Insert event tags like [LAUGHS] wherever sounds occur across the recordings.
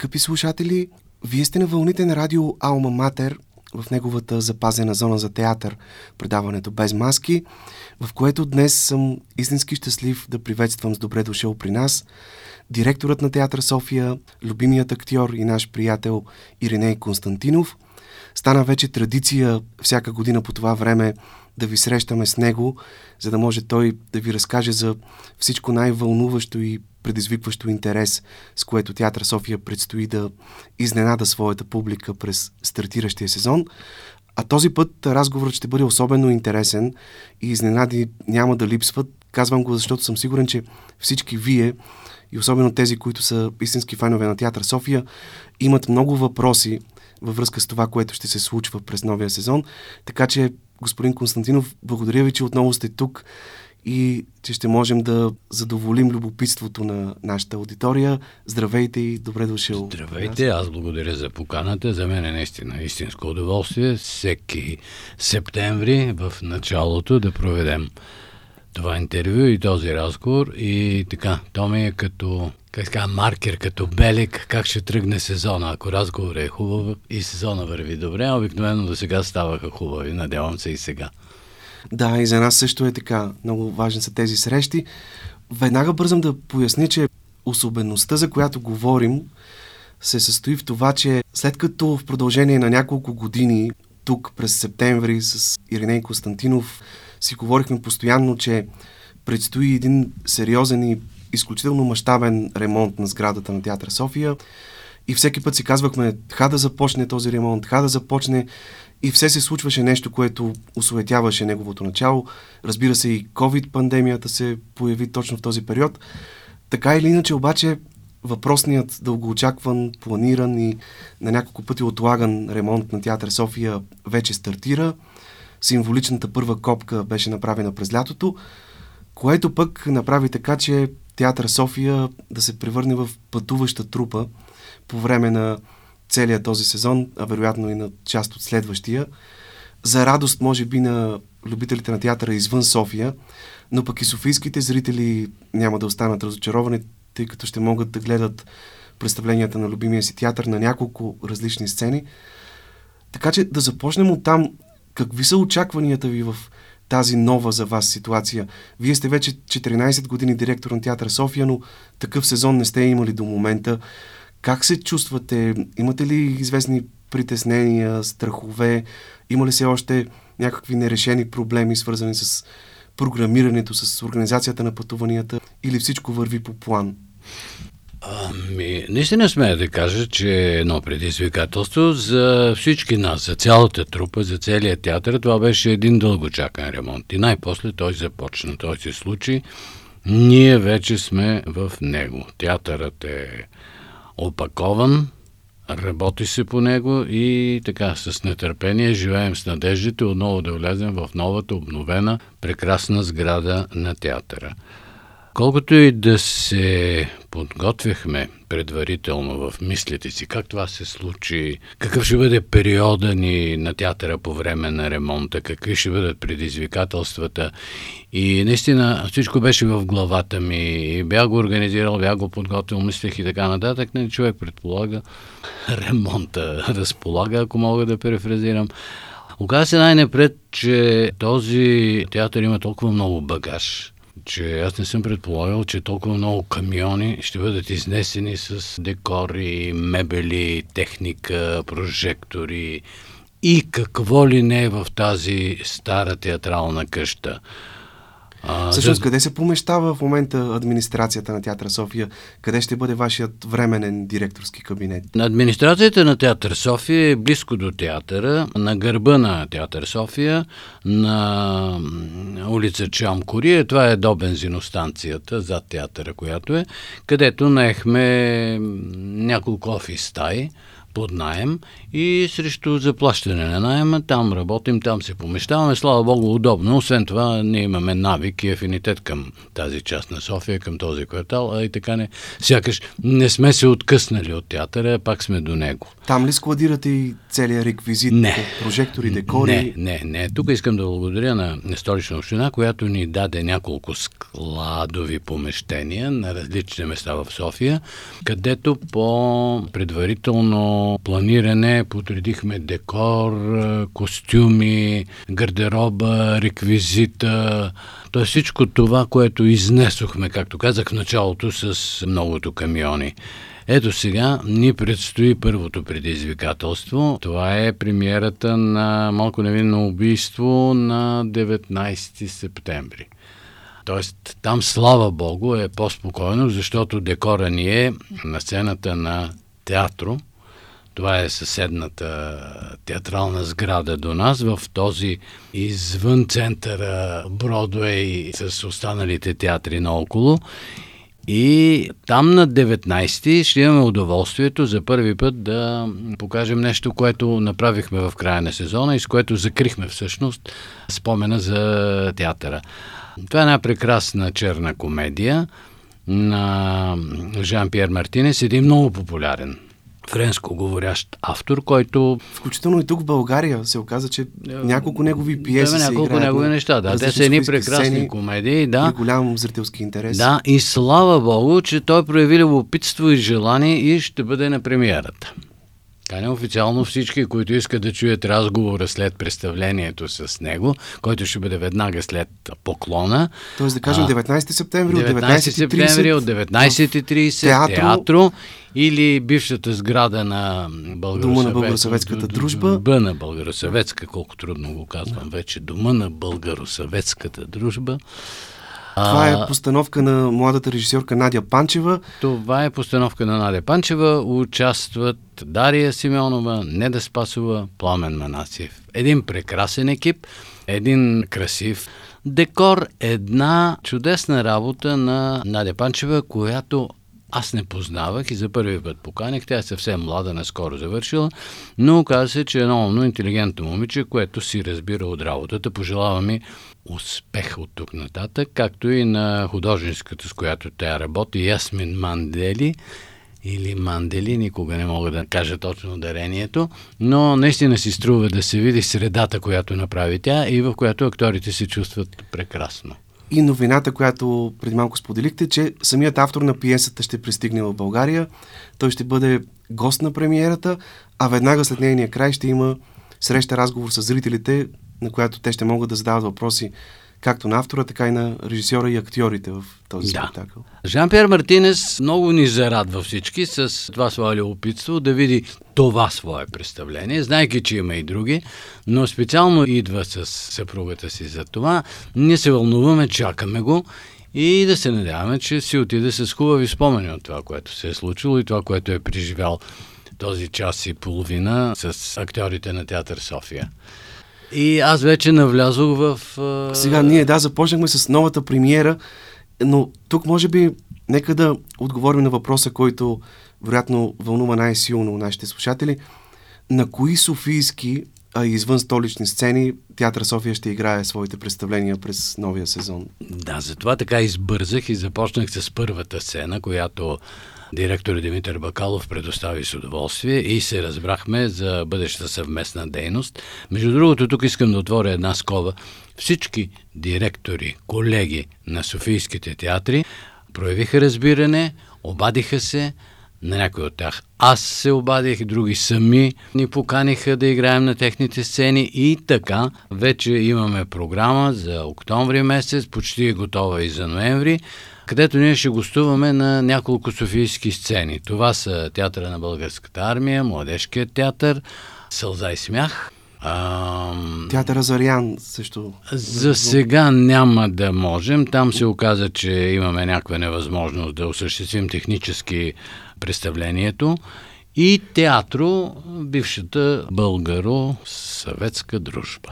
Скъпи слушатели, вие сте на вълните на радио Алма Матер в неговата запазена зона за театър, предаването без маски, в което днес съм истински щастлив да приветствам с добре дошъл при нас директорът на театър София, любимият актьор и наш приятел Ириней Константинов. Стана вече традиция всяка година по това време да ви срещаме с него, за да може той да ви разкаже за всичко най-вълнуващо и предизвикващо интерес, с което Театър София предстои да изненада своята публика през стартиращия сезон. А този път разговорът ще бъде особено интересен и изненади няма да липсват. Казвам го, защото съм сигурен, че всички вие и особено тези, които са истински фенове на Театър София, имат много въпроси във връзка с това, което ще се случва през новия сезон. Така че, господин Константинов, благодаря ви, че отново сте тук и че ще можем да задоволим любопитството на нашата аудитория. Здравейте и добре дошъл. Здравейте, аз благодаря за поканата. За мен е наистина истинско удоволствие всеки септември в началото да проведем това интервю и този разговор и така, то ми е като как така, маркер, като белик, как ще тръгне сезона. Ако разговор е хубав и сезона върви добре, обикновено до сега ставаха хубави. Надявам се и сега. Да, и за нас също е така. Много важни са тези срещи. Веднага бързам да поясня, че особеността, за която говорим, се състои в това, че след като в продължение на няколко години тук през септември с Ириней Константинов си говорихме постоянно, че предстои един сериозен и изключително мащабен ремонт на сградата на Театър София. И всеки път си казвахме, ха да започне този ремонт, ха да започне. И все се случваше нещо, което осуетяваше неговото начало. Разбира се, и COVID-пандемията се появи точно в този период. Така или иначе, обаче, въпросният дългоочакван, планиран и на няколко пъти отлаган ремонт на Театър София вече стартира – символичната първа копка беше направена през лятото, което пък направи така, че Театър София да се превърне в пътуваща трупа по време на целия този сезон, а вероятно и на част от следващия. За радост, може би, на любителите на театъра извън София, но пък и софийските зрители няма да останат разочаровани, тъй като ще могат да гледат представленията на любимия си театър на няколко различни сцени. Така че да започнем от там. Какви са очакванията ви в тази нова за вас ситуация? Вие сте вече 14 години директор на Театър София, но такъв сезон не сте имали до момента. Как се чувствате? Имате ли известни притеснения, страхове? Има ли се още някакви нерешени проблеми, свързани с програмирането, с организацията на пътуванията или всичко върви по план? Ами, наистина смея да кажа, че едно предизвикателство за всички нас, за цялата трупа, за целият театър. Това беше един дългочакан ремонт. И най-после той започна, той се случи. Ние вече сме в него. Театърът е опакован, работи се по него и така с нетърпение живеем с надеждите отново да влезем в новата обновена прекрасна сграда на театъра. Колкото и да се подготвяхме предварително в мислите си как това се случи, какъв ще бъде периода ни на театъра по време на ремонта, какви ще бъдат предизвикателствата. И наистина всичко беше в главата ми. Бях го организирал, бях го подготвил, мислех и така нататък. Не, човек предполага ремонта, [LAUGHS] разполага, ако мога да перефразирам. Оказа се най-напред, че този театър има толкова много багаж че аз не съм предполагал, че толкова много камиони ще бъдат изнесени с декори, мебели, техника, прожектори и какво ли не е в тази стара театрална къща. А, Всъщност, къде се помещава в момента администрацията на Театър София? Къде ще бъде вашият временен директорски кабинет? Администрацията на Театър София е близко до театъра, на гърба на Театър София, на улица Чамкория. Това е до бензиностанцията, зад театъра, която е, където наехме няколко офис стаи под найем и срещу заплащане на найема там работим, там се помещаваме. Слава Богу, удобно. Освен това, ние имаме навик и афинитет към тази част на София, към този квартал, а и така не. Сякаш не сме се откъснали от театъра, пак сме до него. Там ли складирате и целият реквизит? Не. Прожектори, декори? Не, не, не. Тук искам да благодаря на столична община, която ни даде няколко складови помещения на различни места в София, където по предварително планиране подредихме декор, костюми, гардероба, реквизита, т.е. всичко това, което изнесохме, както казах в началото, с многото камиони. Ето сега ни предстои първото предизвикателство. Това е премиерата на Малко невинно убийство на 19 септември. Тоест, там, слава Богу, е по-спокойно, защото декора ни е на сцената на театро. Това е съседната театрална сграда до нас, в този извън центъра Бродвей с останалите театри наоколо. И там на 19 ще имаме удоволствието за първи път да покажем нещо, което направихме в края на сезона и с което закрихме всъщност спомена за театъра. Това е една прекрасна черна комедия на Жан-Пьер Мартинес, един много популярен френско говорящ автор, който... Включително и тук в България се оказа, че няколко негови пиеси да, няколко негови неща, да. Те са едни прекрасни сцени, комедии, да. И голям зрителски интерес. Да, и слава Богу, че той прояви любопитство и желание и ще бъде на премиерата. Каня официално всички, които искат да чуят разговора след представлението с него, който ще бъде веднага след поклона. Тоест да кажем 19 септември 19 от 19.30 септември от 19.30 театро, театро или бившата сграда на на Българосъветската дружба. Дома на Българосъветска, колко трудно го казвам вече. Дома на Българосъветската дружба. Това е постановка на младата режисьорка Надя Панчева. Това е постановка на Надя Панчева. Участват Дария Симеонова, Неда Спасова, Пламен Манасиев. Един прекрасен екип, един красив декор, една чудесна работа на Надя Панчева, която аз не познавах и за първи път поканих. Тя е съвсем млада, наскоро завършила, но оказа се, че е умно, интелигентно момиче, което си разбира от работата. Пожелава ми успех от тук нататък, както и на художницата, с която тя работи, Ясмин Мандели или Мандели, никога не мога да кажа точно ударението, но наистина си струва да се види средата, която направи тя и в която акторите се чувстват прекрасно. И новината, която преди малко споделихте, че самият автор на пиесата ще пристигне в България. Той ще бъде гост на премиерата, а веднага след нейния край ще има среща разговор с зрителите, на която те ще могат да задават въпроси както на автора, така и на режисьора и актьорите в този да. спектакъл. Жан-Пьер Мартинес много ни зарадва всички с това свое любопитство да види това свое представление, знайки, че има и други, но специално идва с съпругата си за това. Ние се вълнуваме, чакаме го и да се надяваме, че си отиде с хубави спомени от това, което се е случило и това, което е преживял този час и половина с актьорите на Театър София. И аз вече навлязох в... А... Сега ние, да, започнахме с новата премиера, но тук може би нека да отговорим на въпроса, който вероятно вълнува най-силно нашите слушатели. На кои софийски, а извън столични сцени Театър София ще играе своите представления през новия сезон? Да, затова така избързах и започнах с първата сцена, която директор Димитър Бакалов предостави с удоволствие и се разбрахме за бъдеща съвместна дейност. Между другото, тук искам да отворя една скоба. Всички директори, колеги на Софийските театри проявиха разбиране, обадиха се, на някой от тях. Аз се обадих, други сами ни поканиха да играем на техните сцени и така вече имаме програма за октомври месец, почти е готова и за ноември където ние ще гостуваме на няколко софийски сцени. Това са Театъра на Българската армия, Младежкият театър, Сълза и смях. А... Театъра Зорян също. За сега няма да можем. Там се оказа, че имаме някаква невъзможност да осъществим технически представлението. И театро, бившата българо-съветска дружба.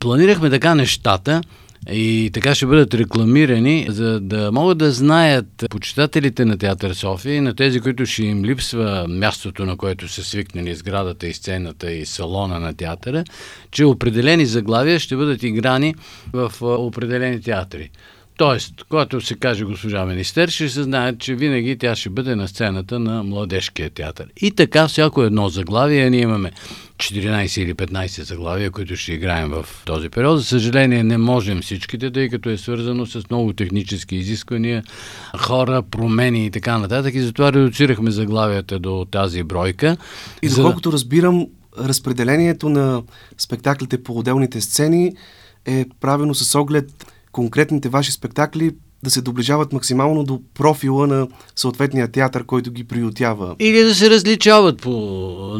Планирахме така нещата, И така ще бъдат рекламирани, за да могат да знаят почитателите на Театър София и на тези, които ще им липсва мястото, на което са свикнали сградата и сцената и салона на театъра, че определени заглавия ще бъдат играни в определени театри. Тоест, когато се каже госпожа министър, ще се знае, че винаги тя ще бъде на сцената на Младежкия театър. И така, всяко едно заглавие, ние имаме 14 или 15 заглавия, които ще играем в този период. За съжаление, не можем всичките, тъй като е свързано с много технически изисквания, хора, промени и така нататък. И затова редуцирахме заглавията до тази бройка. И доколкото разбирам, разпределението на спектаклите по отделните сцени е правено с оглед конкретните ваши спектакли да се доближават максимално до профила на съответния театър, който ги приютява. Или да се различават по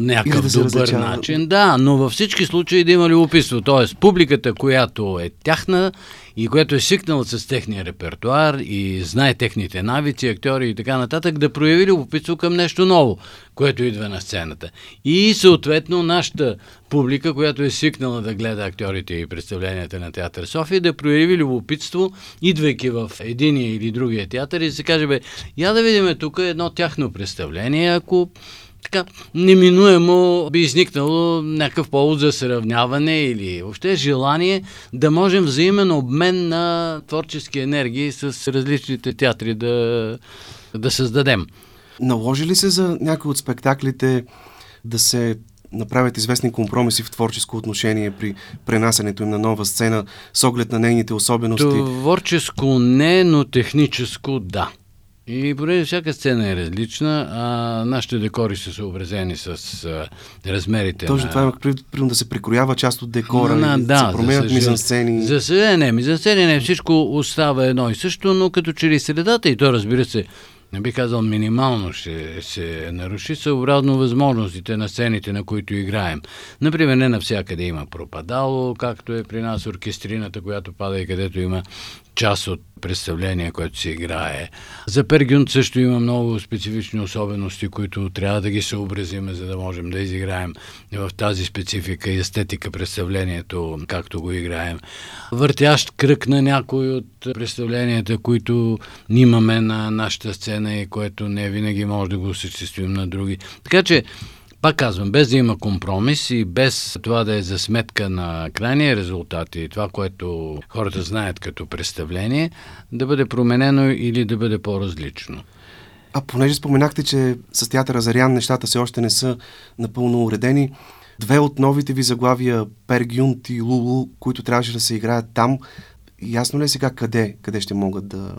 някакъв да добър начин. Да, но във всички случаи да има любопитство. Тоест, публиката, която е тяхна, и което е свикнал с техния репертуар и знае техните навици, актьори и така нататък, да прояви любопитство към нещо ново, което идва на сцената. И съответно нашата публика, която е свикнала да гледа актьорите и представленията на Театър София, да прояви любопитство, идвайки в единия или другия театър и да се каже, бе, я да видим тук едно тяхно представление, ако така неминуемо би изникнало някакъв повод за сравняване или въобще желание да можем взаимен обмен на творчески енергии с различните театри да, да създадем. Наложи ли се за някои от спектаклите да се направят известни компромиси в творческо отношение при пренасенето им на нова сцена с оглед на нейните особености? Творческо не, но техническо да. И понеже всяка сцена е различна, а нашите декори са съобразени с а, размерите Точно на... това имах предвид, да се прикроява част от декора, на, да, да се променят за мизансцени. За съжаление, не, мизансцени не, всичко остава едно и също, но като че ли средата, и то разбира се, не би казал минимално ще се наруши, съобразно възможностите на сцените, на които играем. Например, не навсякъде има пропадало, както е при нас оркестрината, която пада и където има част от представление, което се играе. За Пергюнт също има много специфични особености, които трябва да ги съобразим, за да можем да изиграем в тази специфика и естетика представлението, както го играем. Въртящ кръг на някои от представленията, които имаме на нашата сцена и което не винаги може да го осъществим на други. Така че пак казвам, без да има компромис и без това да е за сметка на крайния резултат и това, което хората знаят като представление, да бъде променено или да бъде по-различно. А понеже споменахте, че с театъра Зарян нещата все още не са напълно уредени, две от новите ви заглавия Пергюнт и Лулу, които трябваше да се играят там, ясно ли е сега къде, къде ще могат да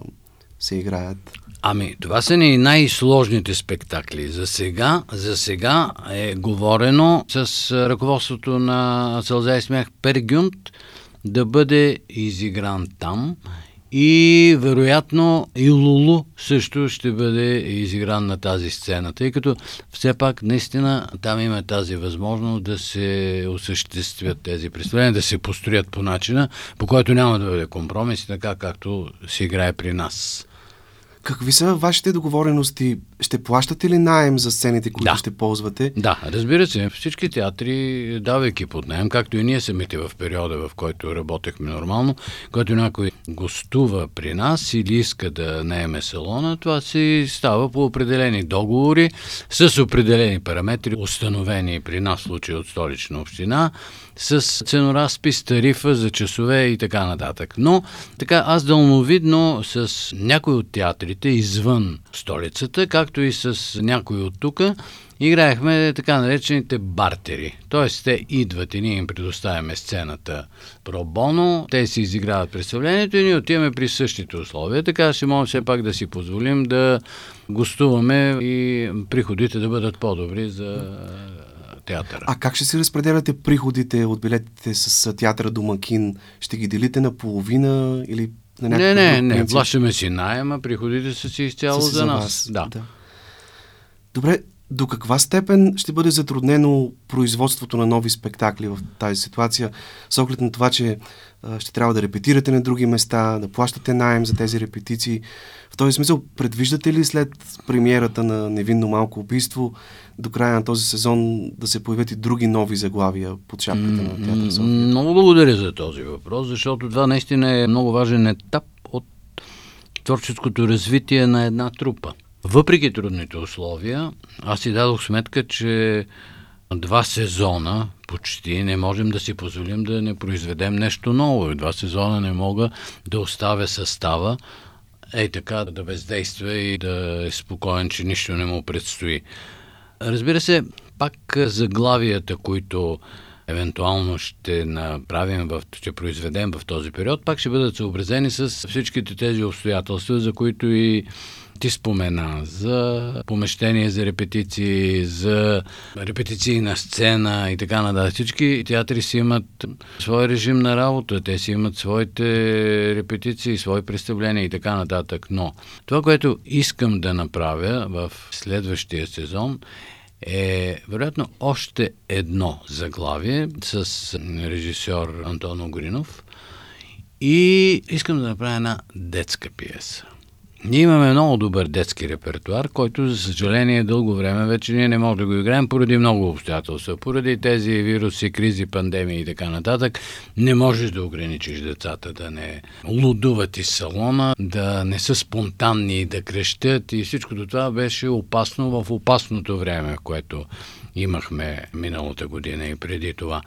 се играят? Ами, това са ни най-сложните спектакли. За сега, за сега е говорено с ръководството на Сълза и смях Пергюнт да бъде изигран там и вероятно и Лулу също ще бъде изигран на тази сцена, тъй като все пак наистина там има тази възможност да се осъществят тези представления, да се построят по начина, по който няма да бъде компромис, така както се играе при нас. Какви са вашите договорености? Ще плащате ли найем за сцените, които да. ще ползвате? Да, разбира се. Всички театри, давайки под найем, както и ние самите в периода, в който работехме нормално, който някой гостува при нас или иска да наеме салона, това си става по определени договори с определени параметри, установени при нас в случай от столична община, с ценоразпис, тарифа за часове и така нататък. Но така аз дълновидно с някои от театрите извън столицата, както и с някои от тук, играехме така наречените бартери. Тоест те идват и ние им предоставяме сцената пробоно, те си изиграват представлението и ние отиваме при същите условия, така ще можем все пак да си позволим да гостуваме и приходите да бъдат по-добри за театъра. А как ще се разпределяте приходите от билетите с театъра Домакин? Ще ги делите на половина или на някакъв Не, не, не. Плащаме си найема, приходите са си изцяло за, за нас. Вас. Да. да. Добре, До каква степен ще бъде затруднено производството на нови спектакли в тази ситуация, с оглед на това, че ще трябва да репетирате на други места, да плащате найем за тези репетиции? В този смисъл, предвиждате ли след премиерата на Невинно малко убийство до края на този сезон да се появят и други нови заглавия под шапката на театър София? Много благодаря за този въпрос, защото това наистина е много важен етап от творческото развитие на една трупа. Въпреки трудните условия, аз си дадох сметка, че два сезона почти не можем да си позволим да не произведем нещо ново. Два сезона не мога да оставя състава, ей така да бездейства и да е спокоен, че нищо не му предстои. Разбира се, пак заглавията, които евентуално ще направим, в, ще произведем в този период, пак ще бъдат съобразени с всичките тези обстоятелства, за които и ти спомена за помещение за репетиции, за репетиции на сцена и така нататък. Всички театри си имат свой режим на работа, те си имат своите репетиции, свои представления и така нататък. Но това, което искам да направя в следващия сезон е вероятно още едно заглавие с режисьор Антон Огринов и искам да направя една детска пиеса. Ние имаме много добър детски репертуар, който, за съжаление, дълго време вече ние не можем да го играем поради много обстоятелства. Поради тези вируси, кризи, пандемии и така нататък, не можеш да ограничиш децата да не лудуват из салона, да не са спонтанни да крещят и всичко това беше опасно в опасното време, което имахме миналата година и преди това.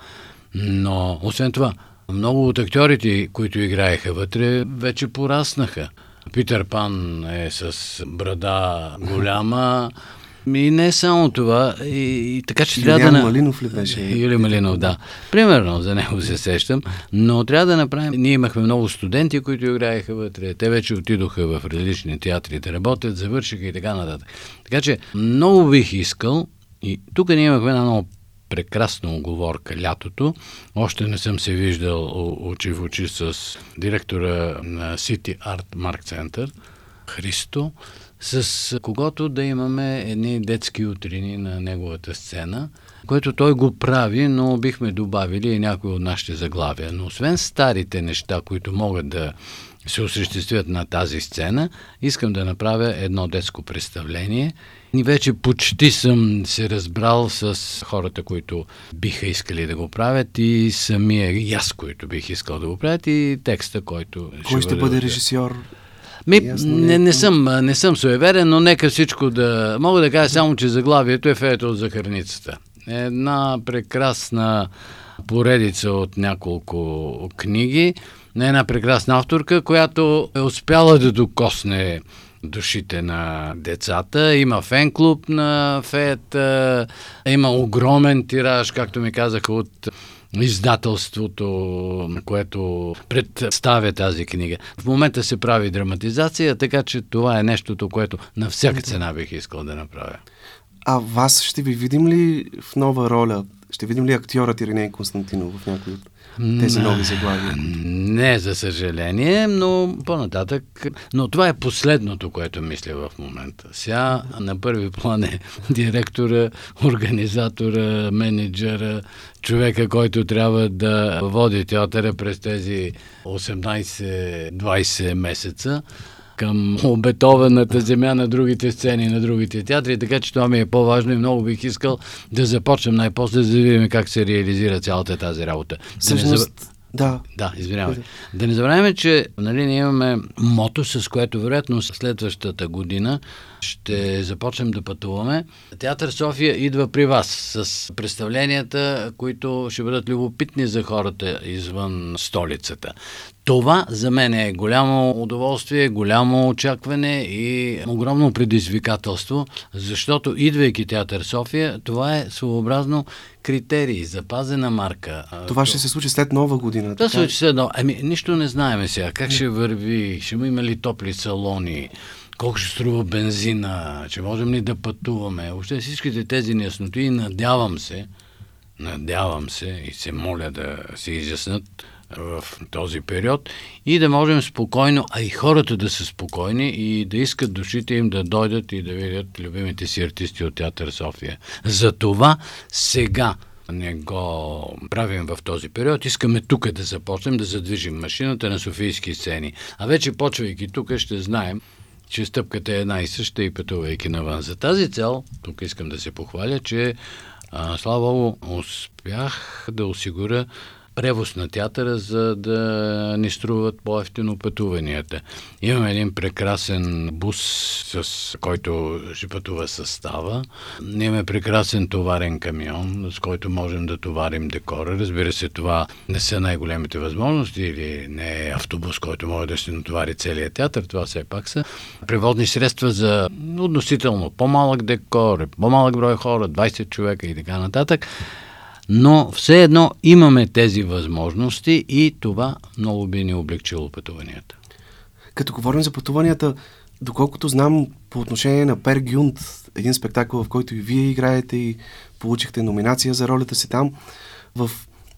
Но, освен това, много от актьорите, които играеха вътре, вече пораснаха. Питър Пан е с брада голяма. И не само това, и, и така че Юлиан трябва да... Малинов ли беше? Юли Малинов, да. Примерно, за него се сещам. Но трябва да направим... Ние имахме много студенти, които играеха вътре. Те вече отидоха в различни театри да работят, завършиха и така нататък. Така че много бих искал, и тук ние имахме една много прекрасна оговорка лятото. Още не съм се виждал очи в очи с директора на City Art Mark Center, Христо, с когото да имаме едни детски утрини на неговата сцена, което той го прави, но бихме добавили и някои от нашите заглавия. Но освен старите неща, които могат да се осъществят на тази сцена, искам да направя едно детско представление – вече почти съм се разбрал с хората, които биха искали да го правят и самия и аз, който бих искал да го правят и текста, който Кой ще, ще бъде режисьор? Ми, не, не, съм, не съм суеверен, но нека всичко да... Мога да кажа само, че заглавието е феето от захарницата. Една прекрасна поредица от няколко книги на една прекрасна авторка, която е успяла да докосне душите на децата. Има фен-клуб на феята, има огромен тираж, както ми казаха, от издателството, което представя тази книга. В момента се прави драматизация, така че това е нещото, което на всяка цена бих искал да направя. А вас ще ви видим ли в нова роля? Ще видим ли актьорът Ириней Константинов в някой от тези нови заглавия? Не, за съжаление, но по-нататък. Но това е последното, което мисля в момента. Сега на първи план е директора, организатора, менеджера, човека, който трябва да води театъра през тези 18-20 месеца към обетованата земя на другите сцени, на другите театри, така че това ми е по-важно и много бих искал да започнем най-после, за да видим как се реализира цялата тази работа. Всъщност, да. Да, извинявай. Да не забравяме, че нали, ние имаме мото, с което вероятно следващата година ще започнем да пътуваме. Театър София идва при вас с представленията, които ще бъдат любопитни за хората извън столицата. Това за мен е голямо удоволствие, голямо очакване и огромно предизвикателство, защото идвайки Театър София, това е своеобразно критерий, запазена марка. Това ще се случи след нова година. Да, се случи след нова. Ами, нищо не знаеме сега. Как ще върви? Ще има ли топли салони? Колко ще струва бензина, че можем ли да пътуваме. Въобще всичките тези неясноти и надявам се, надявам се и се моля да се изяснат в този период и да можем спокойно, а и хората да са спокойни и да искат душите им да дойдат и да видят любимите си артисти от Театър София. За това сега не го правим в този период. Искаме тук да започнем да задвижим машината на Софийски сцени. А вече почвайки тук ще знаем, че стъпката е една и съща и пътувайки навън. За тази цел, тук искам да се похваля, че а, слава Богу, успях да осигуря превоз на театъра, за да ни струват по-ефтино пътуванията. Имаме един прекрасен бус, с който ще пътува състава. Имаме прекрасен товарен камион, с който можем да товарим декора. Разбира се, това не са най-големите възможности или не е автобус, който може да се натовари целият театър. Това все пак са преводни средства за относително по-малък декор, по-малък брой хора, 20 човека и така нататък но все едно имаме тези възможности и това много би ни облегчило пътуванията. Като говорим за пътуванията, доколкото знам по отношение на Пер Гюнд, един спектакъл, в който и вие играете и получихте номинация за ролята си там, в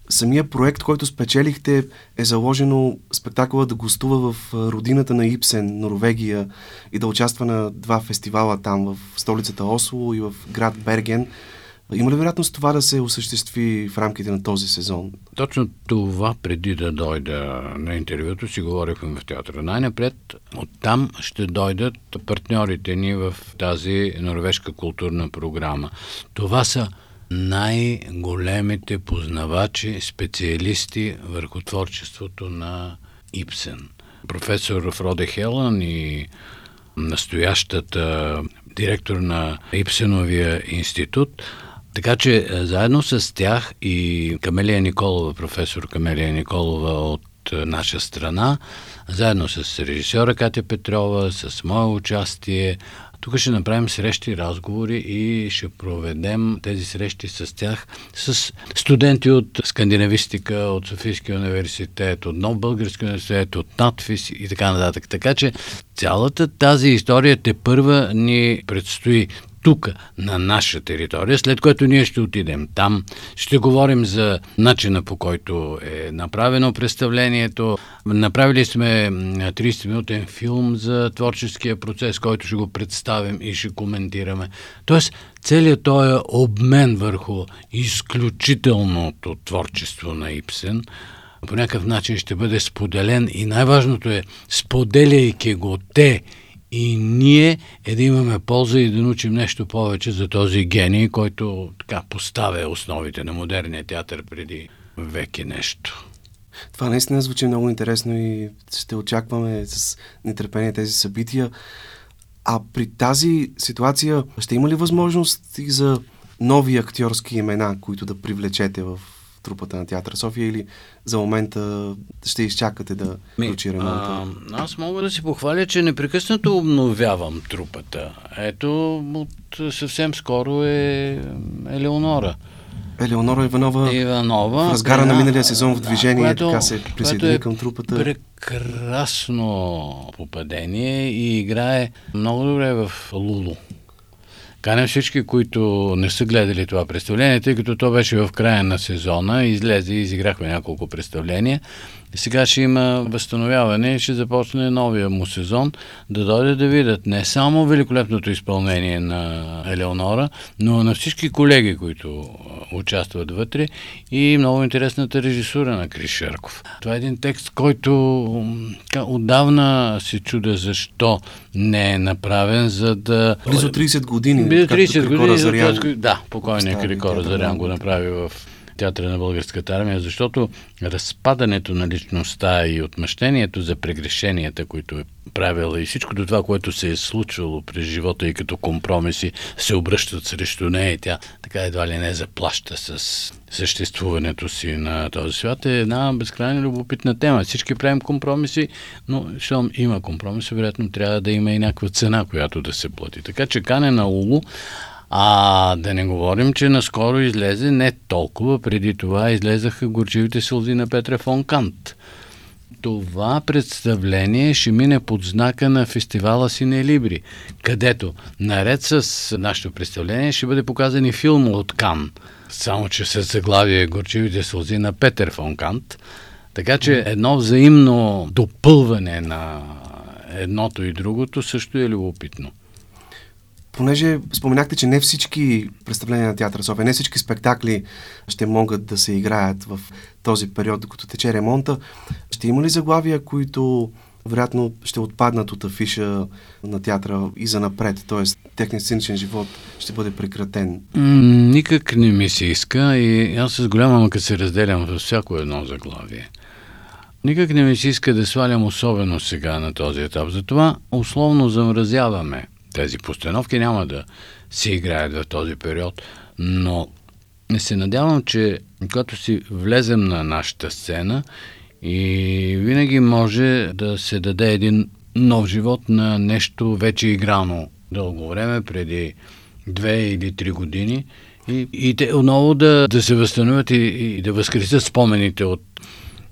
самия проект, който спечелихте, е заложено спектакъла да гостува в родината на Ипсен, Норвегия и да участва на два фестивала там, в столицата Осло и в град Берген. Има ли вероятност това да се осъществи в рамките на този сезон? Точно това преди да дойда на интервюто си говорихме в театъра. Най-напред оттам ще дойдат партньорите ни в тази норвежка културна програма. Това са най-големите познавачи, специалисти върху творчеството на Ипсен. Професор Фроде Хелън и настоящата директор на Ипсеновия институт – така че е, заедно с тях и Камелия Николова, професор Камелия Николова от е, наша страна, заедно с режисьора Катя Петрова, с мое участие, тук ще направим срещи, разговори и ще проведем тези срещи с тях, с студенти от скандинавистика, от Софийския университет, от Нов Български университет, от надфис и така нататък. Така че цялата тази история те първа ни предстои тук, на наша територия, след което ние ще отидем там. Ще говорим за начина по който е направено представлението. Направили сме 30-минутен филм за творческия процес, който ще го представим и ще коментираме. Тоест, целият този обмен върху изключителното творчество на Ипсен по някакъв начин ще бъде споделен и най-важното е, споделяйки го те и ние е да имаме полза и да научим нещо повече за този гений, който така поставя основите на модерния театър преди веки нещо. Това наистина звучи много интересно и ще очакваме с нетърпение тези събития. А при тази ситуация ще има ли възможност и за нови актьорски имена, които да привлечете в трупата на театър София или за момента ще изчакате да включи ремонта? Аз мога да си похваля, че непрекъснато обновявам трупата. Ето, от съвсем скоро е Елеонора. Елеонора Иванова, Иванова в разгара на миналия сезон в движение, да, която, така се присъедини е към трупата. Прекрасно попадение и играе много добре в Лулу. Каня всички, които не са гледали това представление, тъй като то беше в края на сезона, излезе и изиграхме няколко представления. Сега ще има възстановяване и ще започне новия му сезон да дойде да видят не само великолепното изпълнение на Елеонора, но на всички колеги, които участват вътре и много интересната режисура на Крис Шерков. Това е един текст, който отдавна се чуда защо не е направен, за да... Близо 30 години. Близо 30 години. Зарян... Да, покойният Крикора Зарян го направи в театъра на българската армия, защото разпадането на личността и отмъщението за прегрешенията, които е правила и всичкото това, което се е случвало през живота и като компромиси, се обръщат срещу нея и тя така едва ли не заплаща с съществуването си на този свят е една безкрайно любопитна тема. Всички правим компромиси, но щом има компромиси, вероятно трябва да има и някаква цена, която да се плати. Така че кане на а да не говорим, че наскоро излезе не толкова, преди това излезаха горчивите сълзи на Петра фон Кант. Това представление ще мине под знака на фестивала Синелибри, където наред с нашето представление ще бъде показан и филм от Кан, само че с заглавие Горчивите сълзи на Петър фон Кант – Така че едно взаимно допълване на едното и другото също е любопитно. Понеже споменахте, че не всички представления на театъра София, не всички спектакли ще могат да се играят в този период, докато тече ремонта, ще има ли заглавия, които вероятно ще отпаднат от афиша на театъра и за напред, т.е. техният сценичен живот ще бъде прекратен? никак не ми се иска и аз с голяма мъка се разделям във всяко едно заглавие. Никак не ми се иска да свалям особено сега на този етап. Затова условно замразяваме тези постановки. Няма да се играят в този период, но не се надявам, че когато си влезем на нашата сцена и винаги може да се даде един нов живот на нещо вече играно дълго време, преди две или три години и, и те отново да, да се възстановят и, и да възкресят спомените от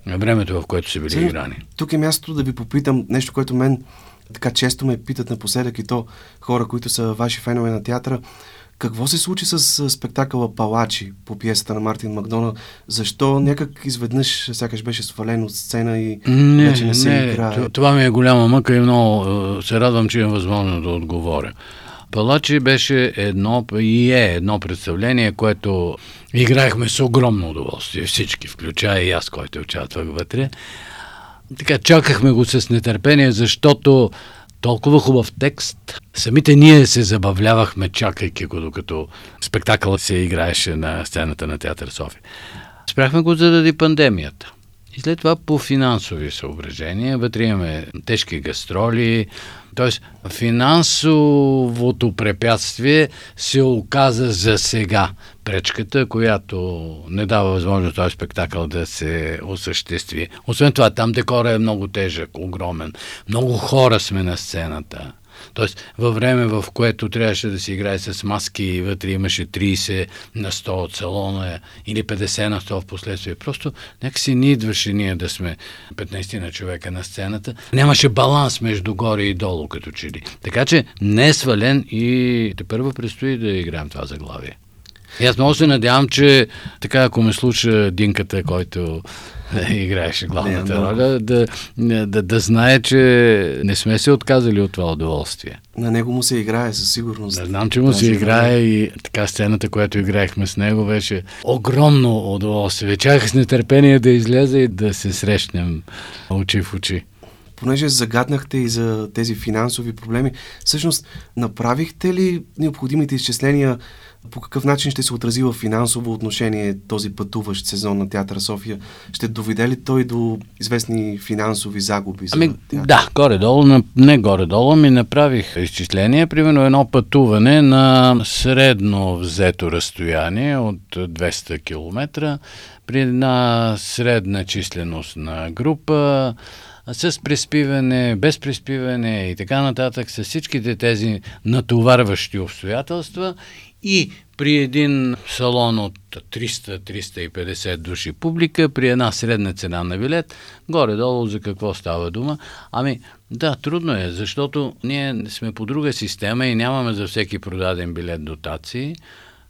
времето, в което са били Сега, играни. Тук е мястото да ви попитам нещо, което мен така често ме питат напоследък и то хора, които са ваши фенове на театъра. Какво се случи с спектакъла Палачи по пиесата на Мартин Макдона? Защо някак изведнъж сякаш беше свален от сцена и не, вече не се не, играе? Това ми е голяма мъка и много се радвам, че имам възможност да отговоря. Палачи беше едно и е едно представление, което играехме с огромно удоволствие всички, включая и аз, който участвах вътре. Така, чакахме го с нетърпение, защото толкова хубав текст. Самите ние се забавлявахме, чакайки го, докато спектакълът се играеше на сцената на Театър София. Спряхме го заради пандемията. И след това по финансови съображения, вътре имаме тежки гастроли, т.е. финансовото препятствие се оказа за сега пречката, която не дава възможност този спектакъл да се осъществи. Освен това, там декора е много тежък, огромен. Много хора сме на сцената. Тоест, във време, в което трябваше да се играе с маски и вътре имаше 30 на 100 от салона или 50 на 100 в последствие. Просто някакси ни идваше ние да сме 15 на човека на сцената. Нямаше баланс между горе и долу, като че ли. Така че не е свален и те първо предстои да играем това заглавие. И аз много се надявам, че така, ако ме слуша Динката, който [LAUGHS] играеше главната роля, да, да, да знае, че не сме се отказали от това удоволствие. На него му се играе със сигурност. Да, знам, че му се играе и така сцената, която играехме с него, беше огромно удоволствие. Чаках с нетърпение да излезе и да се срещнем очи в очи понеже загаднахте и за тези финансови проблеми, всъщност направихте ли необходимите изчисления по какъв начин ще се отрази в финансово отношение този пътуващ сезон на Театър София? Ще доведе ли той до известни финансови загуби? За ами, да, горе-долу, не горе-долу, ми направих изчисление. Примерно едно пътуване на средно взето разстояние от 200 км при една средна численост на група с приспиване, без приспиване и така нататък, с всичките тези натоварващи обстоятелства и при един салон от 300-350 души публика, при една средна цена на билет, горе-долу за какво става дума? Ами, да, трудно е, защото ние сме по друга система и нямаме за всеки продаден билет дотации.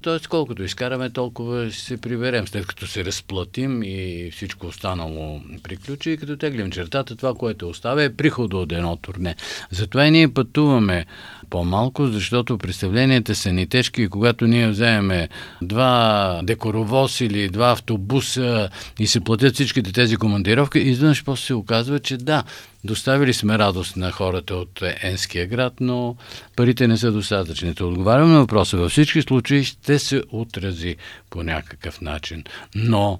Тоест, колкото изкараме, толкова ще се приберем, след като се разплатим и всичко останало приключи. И като теглим чертата, това, което оставя е прихода от едно турне. Затова и ние пътуваме по-малко, защото представленията са ни тежки и когато ние вземем два декоровоз или два автобуса и се платят всичките тези командировки, изведнъж после се оказва, че да, доставили сме радост на хората от Енския град, но парите не са достатъчни. Отговарям на въпроса. Във всички случаи ще се отрази по някакъв начин. Но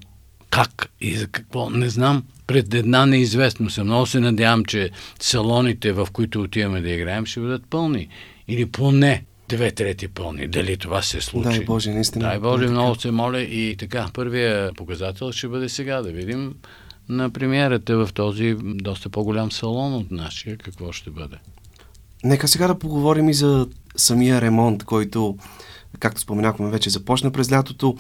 как и за какво, не знам. Пред една неизвестност. Много се надявам, че салоните, в които отиваме да играем, ще бъдат пълни. Или поне две трети пълни. Дали това се случи? Дай Боже, наистина. Дай Боже, много се моля. И така, първия показател ще бъде сега. Да видим на премиерата в този доста по-голям салон от нашия какво ще бъде. Нека сега да поговорим и за самия ремонт, който, както споменахме, вече започна през лятото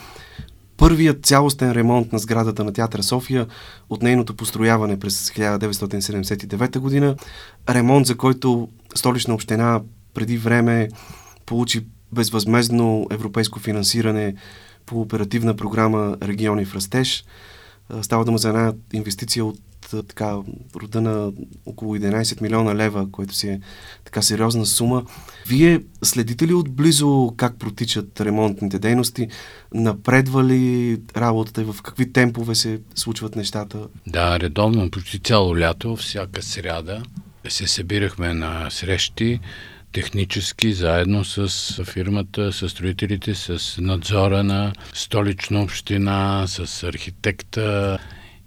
първият цялостен ремонт на сградата на Театър София от нейното построяване през 1979 година. Ремонт, за който столична община преди време получи безвъзмезно европейско финансиране по оперативна програма Региони в растеж. Става дума за една инвестиция от така, рода на около 11 милиона лева, което си е така сериозна сума. Вие следите ли отблизо как протичат ремонтните дейности? Напредва ли работата и в какви темпове се случват нещата? Да, редовно, почти цяло лято, всяка сряда се събирахме на срещи технически, заедно с фирмата, с строителите, с надзора на столична община, с архитекта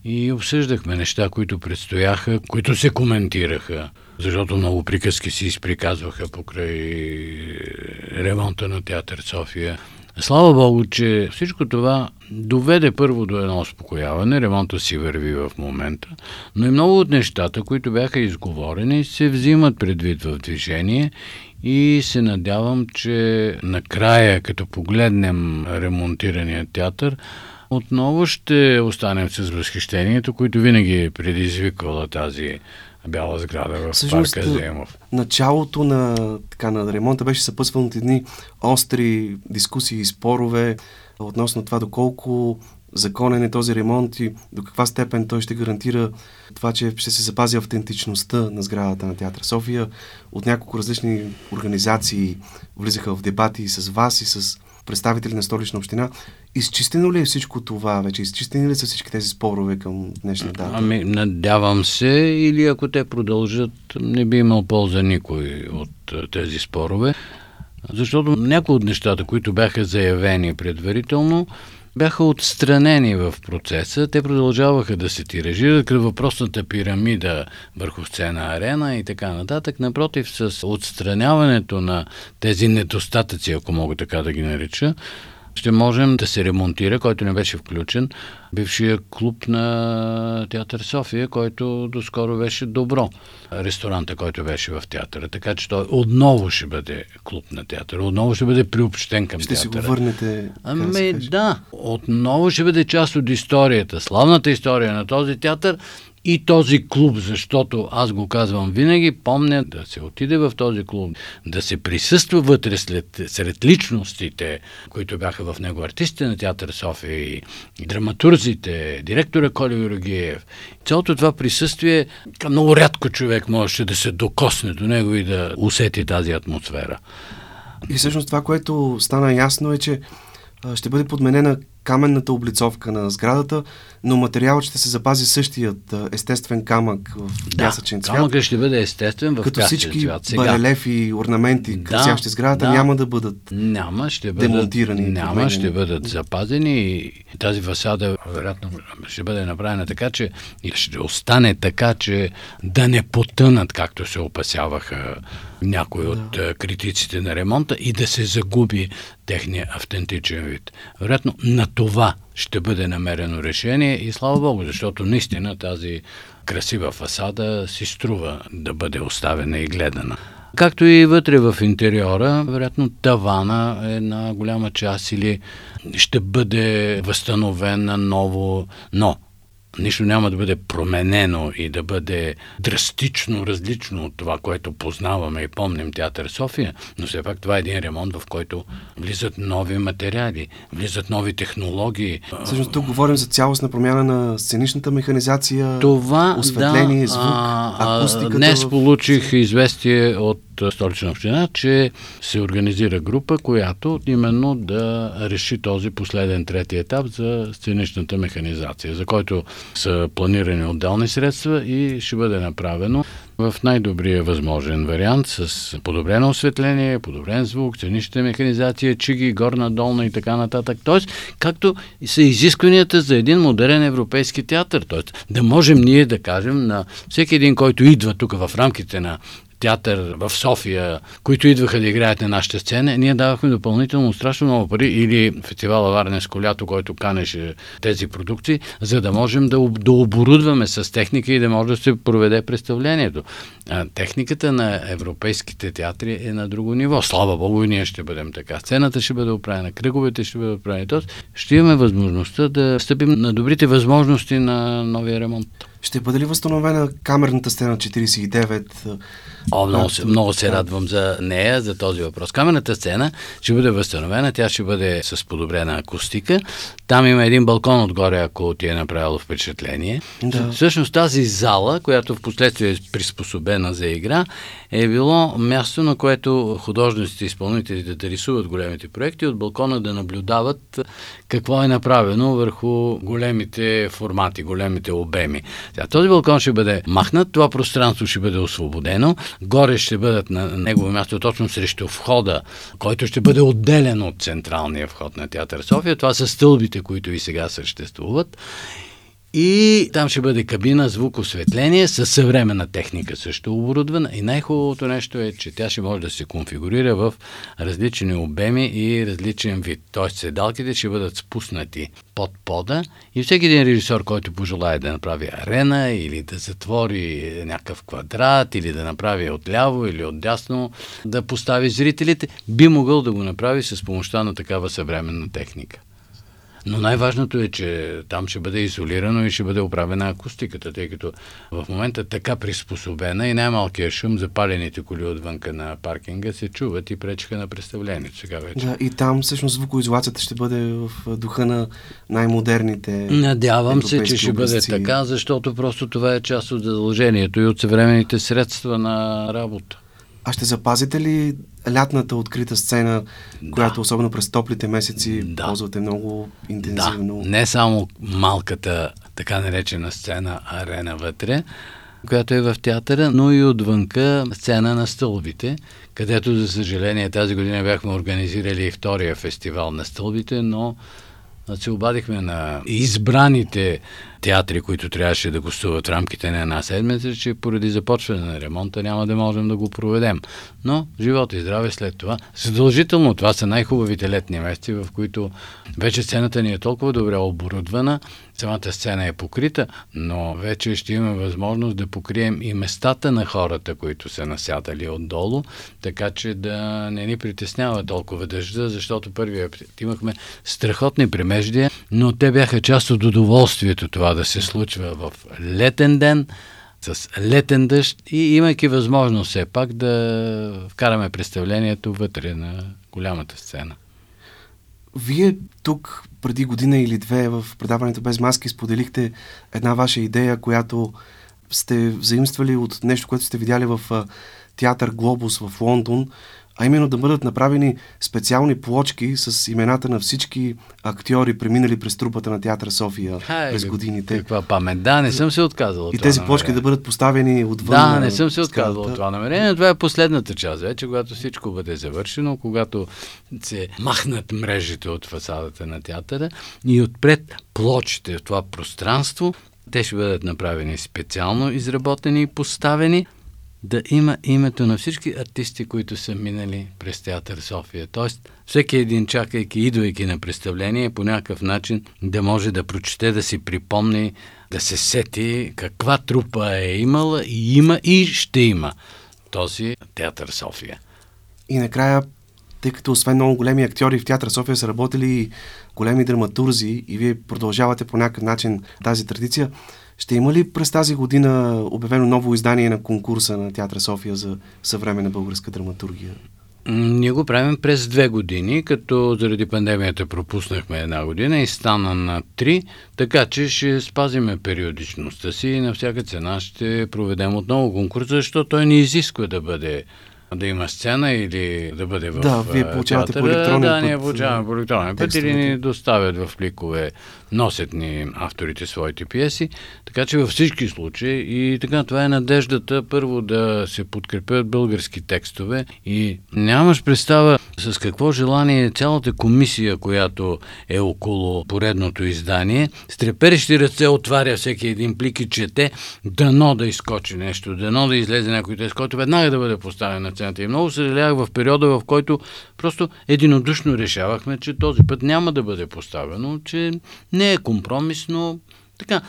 и обсъждахме неща, които предстояха, които се коментираха, защото много приказки си изприказваха покрай ремонта на театър София. Слава Богу, че всичко това доведе първо до едно успокояване, ремонта си върви в момента, но и много от нещата, които бяха изговорени, се взимат предвид в движение. И се надявам, че накрая, като погледнем ремонтирания театър, отново ще останем с възхищението, което винаги е предизвиквала тази бяла сграда в Всъщност, парка Земов. Началото на, така, на ремонта беше съпъсвано от едни остри дискусии и спорове относно това доколко законен е този ремонт и до каква степен той ще гарантира това, че ще се запази автентичността на сградата на Театър София. От няколко различни организации влизаха в дебати с вас и с представители на столична община. Изчистено ли е всичко това вече? Изчистени ли са всички тези спорове към днешна дата? Ами, надявам се, или ако те продължат, не би имал полза никой от тези спорове. Защото някои от нещата, които бяха заявени предварително, бяха отстранени в процеса. Те продължаваха да се тиражират като въпросната пирамида върху сцена арена и така нататък. Напротив, с отстраняването на тези недостатъци, ако мога така да ги нарича, ще можем да се ремонтира, който не беше включен, бившия клуб на Театър София, който доскоро беше добро. Ресторанта, който беше в театъра. Така че той отново ще бъде клуб на театъра, отново ще бъде приобщен към ще театъра. Ще си го върнете. Ами да, отново ще бъде част от историята, славната история на този театър и този клуб, защото аз го казвам винаги, помня да се отиде в този клуб, да се присъства вътре след, сред личностите, които бяха в него, артистите на театър София и, драматурзите, директора Коли Юргиев. Цялото това присъствие, много рядко човек можеше да се докосне до него и да усети тази атмосфера. И всъщност това, което стана ясно е, че ще бъде подменена каменната облицовка на сградата, но материалът ще се запази същият естествен камък в да, пясъчен цвят. камъкът ще бъде естествен в Като всички цвят. Сега. барелефи, орнаменти, да, красящи сградата, да, няма да бъдат няма, ще бъдат, демонтирани. Няма, ще бъдат запазени и тази фасада вероятно ще бъде направена така, че ще остане така, че да не потънат, както се опасяваха някои да. от критиците на ремонта и да се загуби техния автентичен вид. Вероятно на това ще бъде намерено решение и слава Богу, защото наистина тази красива фасада си струва да бъде оставена и гледана. Както и вътре в интериора, вероятно тавана е една голяма част или ще бъде възстановена ново, но нищо няма да бъде променено и да бъде драстично различно от това, което познаваме и помним Театър София, но все пак това е един ремонт, в който влизат нови материали, влизат нови технологии. Всъщност тук говорим за цялостна промяна на сценичната механизация, това, осветление, да, звук, а, акустиката. Днес в... получих известие от столична община, че се организира група, която именно да реши този последен трети етап за сценичната механизация, за който са планирани отделни средства и ще бъде направено в най-добрия възможен вариант с подобрено осветление, подобрен звук, сценичната механизация, чиги, горна, долна и така нататък. Тоест, както са изискванията за един модерен европейски театър. Тоест, да можем ние да кажем на всеки един, който идва тук в рамките на театър в София, които идваха да играят на нашата сцена, ние давахме допълнително страшно много пари или фестивала Варнеско лято, който канеше тези продукции, за да можем да, да оборудваме с техника и да може да се проведе представлението. А, техниката на европейските театри е на друго ниво. Слава Богу, и ние ще бъдем така. Сцената ще бъде оправена, кръговете ще бъдат оправени. Тоест, ще имаме възможността да стъпим на добрите възможности на новия ремонт. Ще бъде ли възстановена камерната сцена 49? О, много, се, много се радвам за нея, за този въпрос. Камерната сцена ще бъде възстановена, тя ще бъде с подобрена акустика. Там има един балкон отгоре, ако ти е направило впечатление. Да. Всъщност тази зала, която в последствие е приспособена за игра, е било място, на което художниците и изпълнителите да рисуват големите проекти, от балкона да наблюдават какво е направено върху големите формати, големите обеми. Сега, този балкон ще бъде махнат, това пространство ще бъде освободено, горе ще бъдат на негово място точно срещу входа, който ще бъде отделен от централния вход на Театър София. Това са стълбите, които и сега съществуват. И там ще бъде кабина, звук, осветление с съвременна техника също оборудвана. И най-хубавото нещо е, че тя ще може да се конфигурира в различни обеми и различен вид. Тоест седалките ще бъдат спуснати под пода и всеки един режисьор, който пожелая да направи арена или да затвори някакъв квадрат или да направи отляво или отдясно, да постави зрителите, би могъл да го направи с помощта на такава съвременна техника. Но най-важното е, че там ще бъде изолирано и ще бъде оправена акустиката, тъй като в момента така приспособена и най-малкият шум, запалените коли отвънка на паркинга се чуват и пречка на представлението сега вече. Да, и там всъщност звукоизолацията ще бъде в духа на най-модерните. Надявам се, че ще бъде така, защото просто това е част от задължението и от съвременните средства на работа. А ще запазите ли лятната открита сцена, да. която особено през топлите месеци да. ползвате много интензивно? Да. Не само малката така наречена сцена арена вътре, която е в театъра, но и отвънка сцена на стълбите, където, за съжаление, тази година бяхме организирали и втория фестивал на стълбите, но се обадихме на избраните театри, които трябваше да гостуват в рамките на една седмица, че поради започване на ремонта няма да можем да го проведем. Но живота и здраве след това. Задължително това са най-хубавите летни месеци, в които вече сцената ни е толкова добре оборудвана, самата сцена е покрита, но вече ще имаме възможност да покрием и местата на хората, които са насядали отдолу, така че да не ни притеснява толкова дъжда, защото първия имахме страхотни премеждия, но те бяха част от удоволствието това да се случва в летен ден, с летен дъжд и имайки възможност все пак да вкараме представлението вътре на голямата сцена. Вие тук преди година или две в предаването Без маски споделихте една ваша идея, която сте взаимствали от нещо, което сте видяли в театър Глобус в Лондон, а именно да бъдат направени специални плочки с имената на всички актьори, преминали през трупата на театър София Хай, през годините. Каква памет? Да, не съм се отказал. И тези плочки да бъдат поставени отвън. Да, не съм се отказал от това намерение. Това е последната част вече, когато всичко бъде завършено, когато се махнат мрежите от фасадата на театъра и отпред плочите в това пространство те ще бъдат направени специално изработени и поставени да има името на всички артисти, които са минали през театър София. Тоест, всеки един, чакайки, идвайки на представление, по някакъв начин да може да прочете, да си припомни, да се сети каква трупа е имала и има и ще има този театър София. И накрая, тъй като освен много големи актьори в театър София са работили и големи драматурзи и вие продължавате по някакъв начин тази традиция, ще има ли през тази година обявено ново издание на конкурса на Театър София за съвременна българска драматургия? Ние го правим през две години, като заради пандемията пропуснахме една година и стана на три, така че ще спазиме периодичността си и на всяка цена ще проведем отново конкурса, защото той не изисква да бъде да има сцена или да бъде в Да, вие получавате театъра, по електронен да, път. Да, ние получаваме по електронен път или ни доставят в пликове, носят ни авторите своите пиеси. Така че във всички случаи и така това е надеждата първо да се подкрепят български текстове и нямаш представа с какво желание цялата комисия, която е около поредното издание, с треперещи ръце отваря всеки един плик и чете, дано да изкочи нещо, дано да излезе някой тест, който веднага да бъде поставен на цената. И много съжалявах в периода, в който просто единодушно решавахме, че този път няма да бъде поставено, че не е компромисно. Така,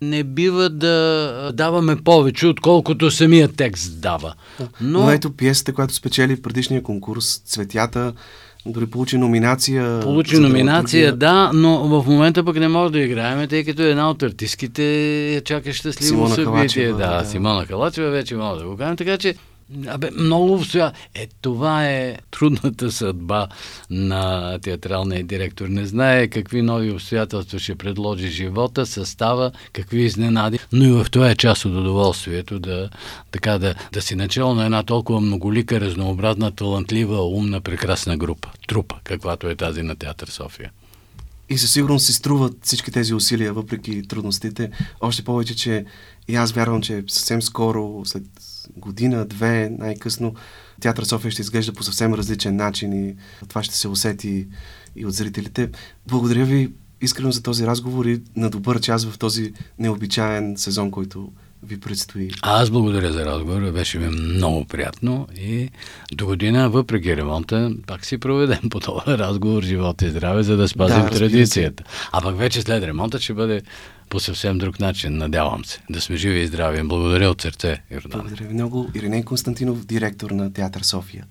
не бива да даваме повече, отколкото самия текст дава. Но, Но ето пиесата, която спечели предишния конкурс, Цветята, Дори получи номинация. Получи номинация, да, но в момента пък не може да играем, тъй като една от артистките чака щастливо събитие. Да, да. Симона Калачева вече мога да го кажем, така че Абе, много обстоя. Е, това е трудната съдба на театралния директор. Не знае какви нови обстоятелства ще предложи живота, състава, какви изненади, но и в това е част от удоволствието да, така, да, да си начало на една толкова многолика, разнообразна, талантлива, умна, прекрасна група. Трупа, каквато е тази на Театър София. И със сигурност си струват всички тези усилия, въпреки трудностите. Още повече, че и аз вярвам, че съвсем скоро, след година, две, най-късно, Театър София ще изглежда по съвсем различен начин и това ще се усети и от зрителите. Благодаря ви искрено за този разговор и на добър час в този необичаен сезон, който ви предстои. Аз благодаря за разговора, беше ми много приятно и до година, въпреки ремонта, пак си проведем [LAUGHS] по това разговор, живот и здраве, за да спазим Да, традицията. А пък вече след ремонта ще бъде по съвсем друг начин, надявам се. Да сме живи и здрави. Благодаря от сърце, Йордан. Благодаря ви много. Ириней Константинов, директор на Театър София.